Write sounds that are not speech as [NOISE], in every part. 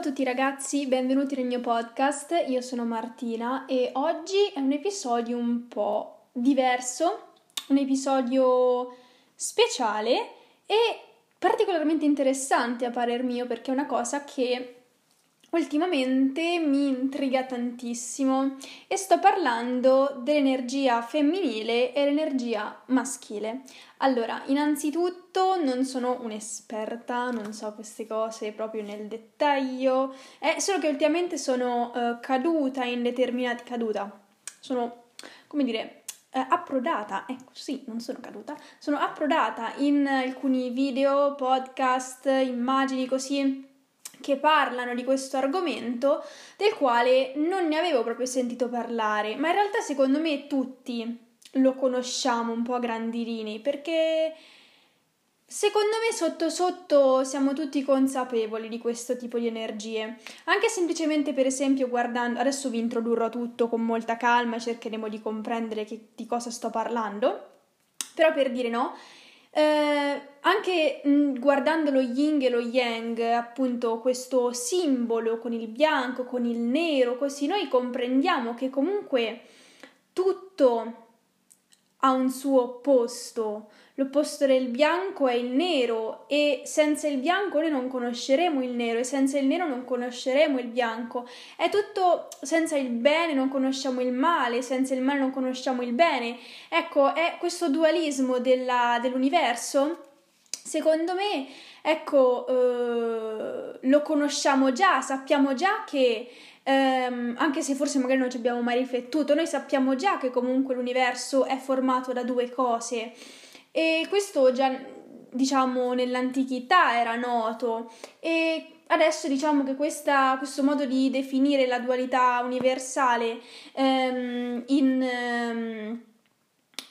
tutti ragazzi, benvenuti nel mio podcast, io sono Martina e oggi è un episodio un po' diverso, un episodio speciale e particolarmente interessante a parer mio perché è una cosa che ultimamente mi intriga tantissimo e sto parlando dell'energia femminile e l'energia maschile. Allora, innanzitutto non sono un'esperta, non so queste cose proprio nel dettaglio, è solo che ultimamente sono uh, caduta in determinati caduta. Sono, come dire, uh, approdata, ecco sì, non sono caduta, sono approdata in alcuni video, podcast, immagini così che parlano di questo argomento del quale non ne avevo proprio sentito parlare, ma in realtà secondo me tutti lo conosciamo un po' a grandi linee perché Secondo me sotto sotto siamo tutti consapevoli di questo tipo di energie, anche semplicemente per esempio guardando, adesso vi introdurrò tutto con molta calma, cercheremo di comprendere che, di cosa sto parlando, però per dire no, eh, anche mh, mm, guardando lo yin e lo yang, appunto questo simbolo con il bianco, con il nero, così noi comprendiamo che comunque tutto ha un suo opposto. L'opposto del bianco è il nero e senza il bianco noi non conosceremo il nero e senza il nero non conosceremo il bianco. È tutto senza il bene non conosciamo il male, senza il male non conosciamo il bene. Ecco, è questo dualismo della, dell'universo. Secondo me, ecco, eh, lo conosciamo già, sappiamo già che ehm, anche se forse magari non ci abbiamo mai riflettuto, noi sappiamo già che comunque l'universo è formato da due cose. E questo già diciamo nell'antichità era noto. E adesso diciamo che questa, questo modo di definire la dualità universale ehm, in ehm,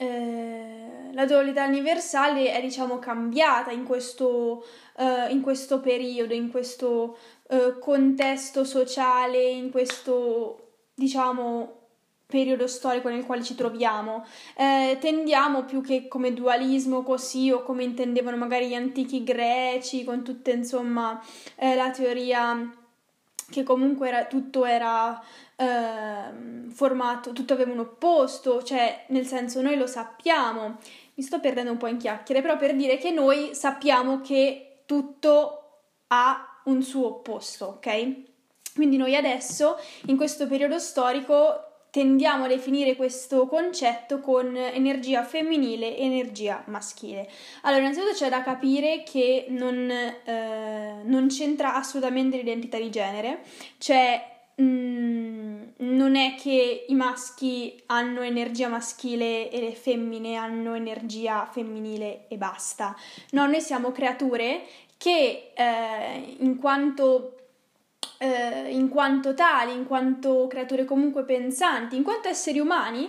eh, la dualità universale è diciamo cambiata in questo, eh, in questo periodo, in questo eh, contesto sociale, in questo diciamo periodo storico nel quale ci troviamo. Eh, tendiamo più che come dualismo così o come intendevano magari gli antichi greci con tutta insomma eh, la teoria che comunque era, tutto era eh, formato, tutto aveva un opposto, cioè nel senso noi lo sappiamo, mi sto perdendo un po' in chiacchiere, però per dire che noi sappiamo che tutto ha un suo opposto, ok? Quindi noi adesso, in questo periodo storico, tendiamo a definire questo concetto con energia femminile e energia maschile. Allora, innanzitutto c'è da capire che non, eh, non c'entra assolutamente l'identità di genere, cioè mm, non è che i maschi hanno energia maschile e le femmine hanno energia femminile e basta. No, noi siamo creature che eh, in quanto eh, in quanto tali, in quanto creature comunque pensanti, in quanto esseri umani,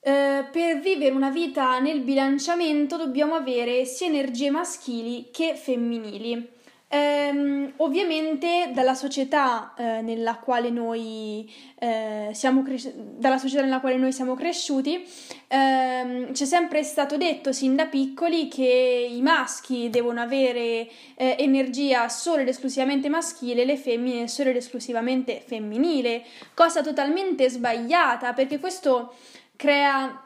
eh, per vivere una vita nel bilanciamento dobbiamo avere sia energie maschili che femminili. Ehm, ovviamente dalla società, eh, nella quale noi, eh, siamo cres- dalla società nella quale noi siamo cresciuti, ehm, c'è sempre stato detto sin da piccoli che i maschi devono avere eh, energia solo ed esclusivamente maschile, le femmine solo ed esclusivamente femminile, cosa totalmente sbagliata perché questo crea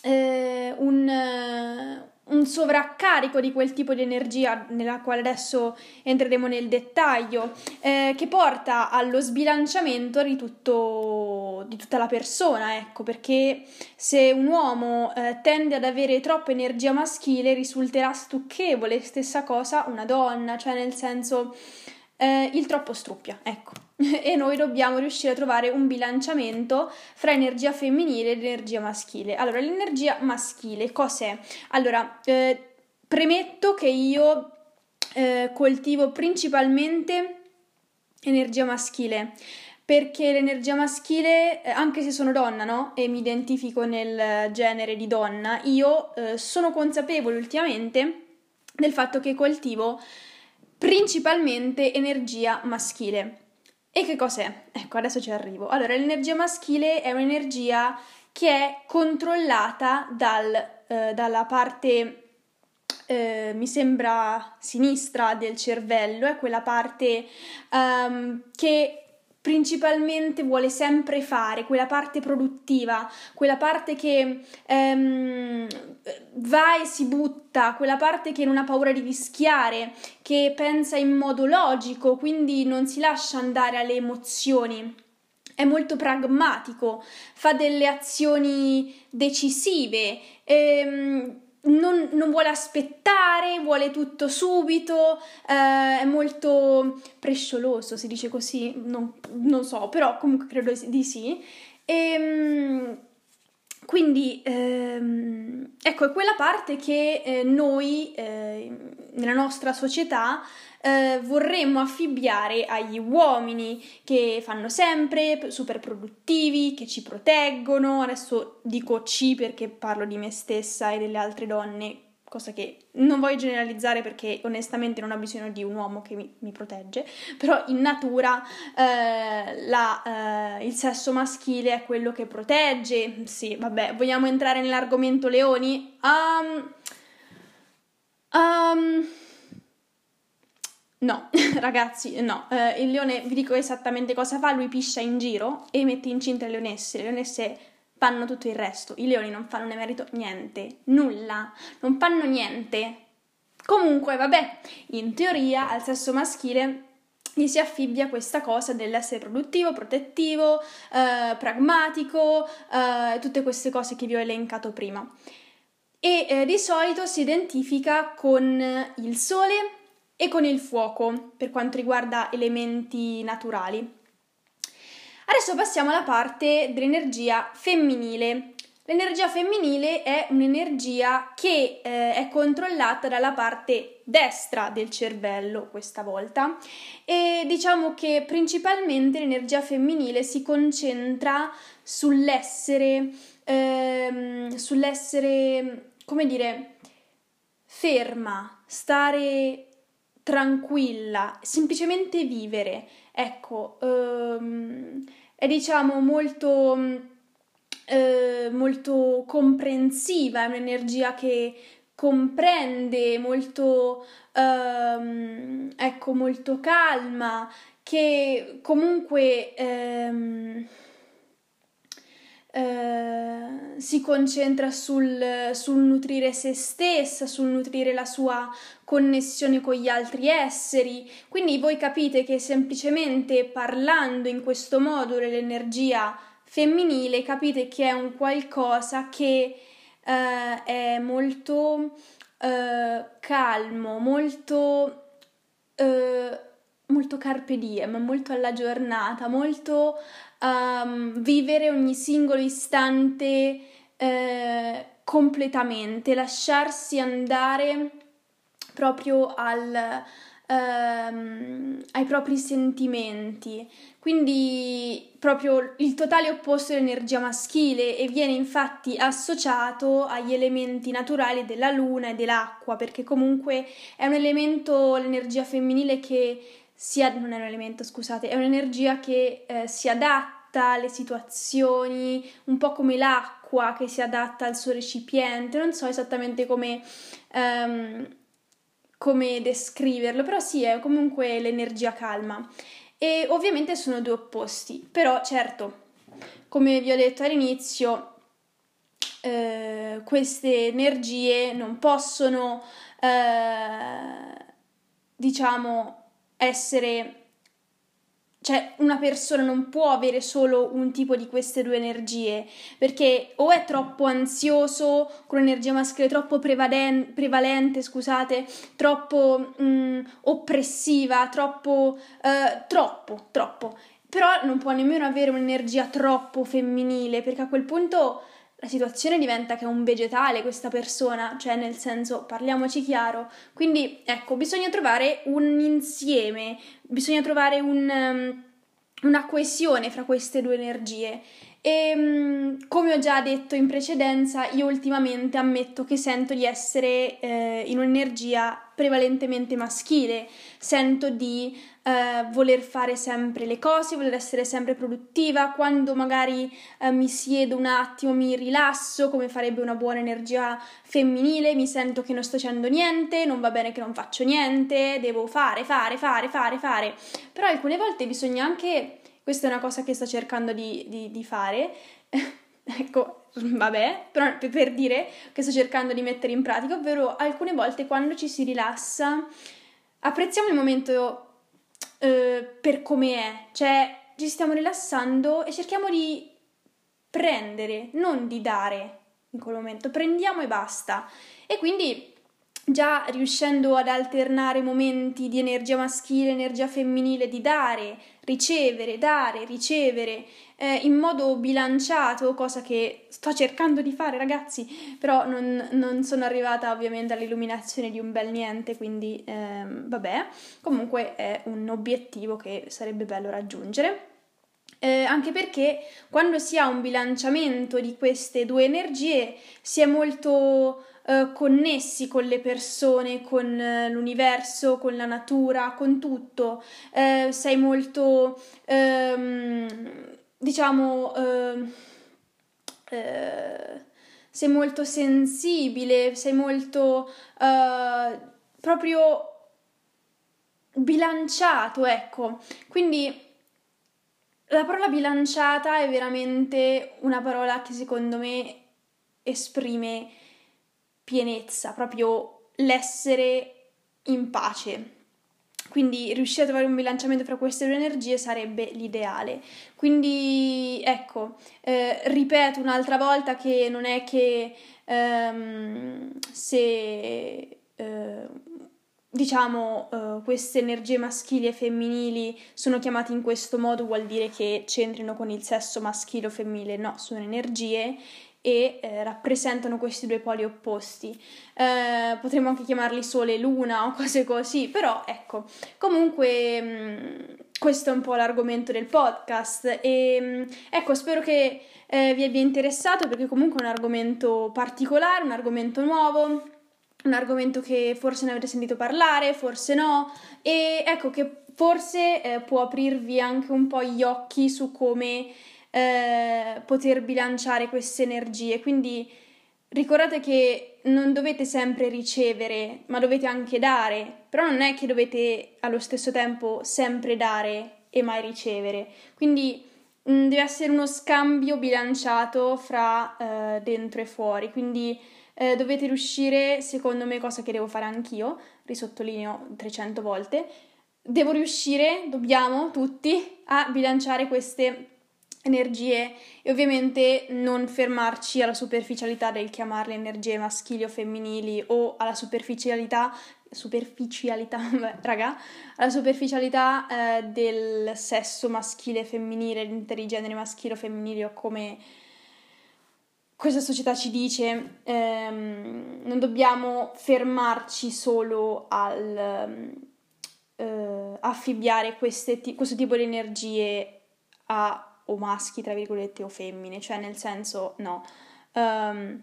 eh, un un sovraccarico di quel tipo di energia nella quale adesso entreremo nel dettaglio, eh, che porta allo sbilanciamento di, tutto, di tutta la persona, ecco, perché se un uomo eh, tende ad avere troppa energia maschile risulterà stucchevole, stessa cosa una donna, cioè nel senso eh, il troppo struppia, ecco. [LAUGHS] e noi dobbiamo riuscire a trovare un bilanciamento fra energia femminile ed energia maschile. Allora, l'energia maschile cos'è? Allora, eh, premetto che io eh, coltivo principalmente energia maschile perché l'energia maschile, eh, anche se sono donna, no? E mi identifico nel genere di donna, io eh, sono consapevole ultimamente del fatto che coltivo principalmente energia maschile. E che cos'è? Ecco, adesso ci arrivo. Allora, l'energia maschile è un'energia che è controllata dal, eh, dalla parte eh, mi sembra sinistra del cervello, è quella parte um, che principalmente vuole sempre fare, quella parte produttiva, quella parte che um, va e si butta, quella parte che non ha paura di rischiare, che pensa in modo logico, quindi non si lascia andare alle emozioni. È molto pragmatico, fa delle azioni decisive, ehm, non, non, vuole aspettare, vuole tutto subito, eh, è molto prescioloso, si dice così, non, non, so, però comunque credo di sì. E, ehm, quindi ehm, ecco, è quella parte che eh, noi eh, nella nostra società eh, vorremmo affibbiare agli uomini che fanno sempre, super produttivi, che ci proteggono. Adesso dico ci perché parlo di me stessa e delle altre donne, cosa che non voglio generalizzare perché onestamente non ho bisogno di un uomo che mi, mi protegge, però in natura eh, la, eh, il sesso maschile è quello che protegge. Sì, vabbè, vogliamo entrare nell'argomento leoni? Um, um, No, [LAUGHS] ragazzi, no. Eh, il leone, vi dico esattamente cosa fa, lui piscia in giro e mette incinta le leonesse. Le leonesse fanno tutto il resto. I leoni non fanno merito niente, nulla, non fanno niente. Comunque, vabbè, in teoria al sesso maschile gli si affibbia questa cosa dell'essere produttivo, protettivo, eh, pragmatico, eh, tutte queste cose che vi ho elencato prima. E eh, di solito si identifica con il sole e con il fuoco per quanto riguarda elementi naturali. Adesso passiamo alla parte dell'energia femminile. L'energia femminile è un'energia che eh, è controllata dalla parte destra del cervello questa volta e diciamo che principalmente l'energia femminile si concentra sull'essere, ehm, sull'essere, come dire, ferma, stare tranquilla, semplicemente vivere. Ecco, ehm, è diciamo molto, eh, molto comprensiva, è un'energia che comprende, molto, ehm, ecco, molto calma, che comunque... Ehm, eh, si concentra sul, sul, nutrire se stessa, sul nutrire la sua connessione con gli altri esseri. Quindi voi capite che semplicemente parlando in questo modo dell'energia femminile capite che è un qualcosa che eh, è molto eh, calmo, molto, eh, molto carpe diem, molto alla giornata, molto um, vivere ogni singolo istante eh, completamente, lasciarsi andare proprio al, um, ai propri sentimenti. Quindi proprio il totale opposto dell'energia maschile e viene infatti associato agli elementi naturali della luna e dell'acqua, perché comunque è un elemento, l'energia femminile che si ad- non è un elemento, scusate, è un'energia che eh, si adatta alle situazioni, un po' come l'acqua che si adatta al suo recipiente, non so esattamente come, um, come descriverlo, però sì, è comunque l'energia calma. E ovviamente sono due opposti, però certo, come vi ho detto all'inizio, eh, queste energie non possono, eh, diciamo, essere cioè una persona non può avere solo un tipo di queste due energie, perché o è troppo ansioso con l'energia maschile troppo prevalen- prevalente, scusate, troppo mh, mm, oppressiva, troppo, uh, troppo, troppo. Però non può nemmeno avere un'energia troppo femminile, perché a quel punto la situazione diventa che è un vegetale questa persona, cioè nel senso parliamoci chiaro. Quindi ecco, bisogna trovare un insieme, bisogna trovare un, um, una coesione fra queste due energie E mm, come ho già detto in precedenza, io ultimamente ammetto che sento di essere eh, in un'energia prevalentemente maschile, sento di eh, voler fare sempre le cose, voler essere sempre produttiva, quando magari eh, mi siedo un attimo, mi rilasso, come farebbe una buona energia femminile, mi sento che non sto facendo niente, non va bene che non faccio niente, devo fare, fare, fare, fare, fare. Però alcune volte bisogna anche questa è una cosa che sto cercando di, di, di fare. [LAUGHS] ecco, vabbè, però per dire che sto cercando di mettere in pratica, ovvero alcune volte quando ci si rilassa apprezziamo il momento eh, per come è, cioè ci stiamo rilassando e cerchiamo di prendere, non di dare in quel momento, prendiamo e basta. E quindi già riuscendo ad alternare momenti di energia maschile, energia femminile, di dare, ricevere, dare, ricevere eh, in modo bilanciato, cosa che sto cercando di fare ragazzi, però non, non sono arrivata ovviamente all'illuminazione di un bel niente, quindi ehm, vabbè, comunque è un obiettivo che sarebbe bello raggiungere. Eh, anche perché quando si ha un bilanciamento di queste due energie si è molto eh, connessi con le persone, con eh, l'universo, con la natura, con tutto. Eh, sei molto, ehm, diciamo, ehm, eh, sei molto sensibile, sei molto proprio bilanciato, ecco. Quindi la parola bilanciata è veramente una parola che secondo me esprime pienezza, proprio l'essere in pace. Quindi riuscire a trovare un bilanciamento fra queste due energie sarebbe l'ideale. Quindi ecco, eh, ripeto un'altra volta che non è che ehm, se eh, diciamo eh, queste energie maschili e femminili sono chiamate in questo modo vuol dire che c'entrino con il sesso maschile o femminile, no, sono energie e eh, rappresentano questi due poli opposti. Eh, potremmo anche chiamarli Sole e Luna o cose così, però ecco, comunque mh, mm, questo è un po' l'argomento del podcast e mh, mm, ecco, spero che eh, vi abbia interessato perché comunque è un argomento particolare, un argomento nuovo un argomento che forse ne avete sentito parlare, forse no, e ecco che forse eh, può aprirvi anche un po' gli occhi su come eh, poter bilanciare queste energie. Quindi ricordate che non dovete sempre ricevere, ma dovete anche dare, però non è che dovete allo stesso tempo sempre dare e mai ricevere. Quindi mh, mm, deve essere uno scambio bilanciato fra eh, dentro e fuori. Quindi eh, dovete riuscire, secondo me, cosa che devo fare anch'io, risottolineo 300 volte, devo riuscire, dobbiamo tutti, a bilanciare queste energie e ovviamente non fermarci alla superficialità del chiamarle energie maschili o femminili o alla superficialità superficialità, [LAUGHS] raga, alla superficialità eh, del sesso maschile e femminile, dei generi maschile o femminile o come questa società ci dice, ehm, non dobbiamo fermarci solo al eh, affibbiare queste, questo tipo di energie a o maschi, tra virgolette, o femmine, cioè nel senso no. Um,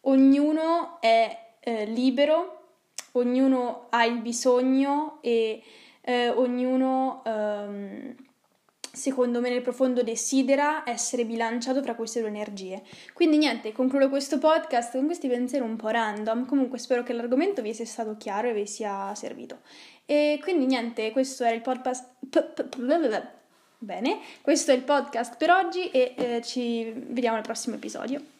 ognuno è eh, libero, ognuno ha il bisogno e eh, ognuno, um, secondo me, nel profondo desidera essere bilanciato tra queste due energie. Quindi niente, concludo questo podcast con questi pensieri un po' random. Comunque spero che l'argomento vi sia stato chiaro e vi sia servito. E quindi niente, questo era il podcast. Bene, questo è il podcast per oggi e eh, ci vediamo al prossimo episodio.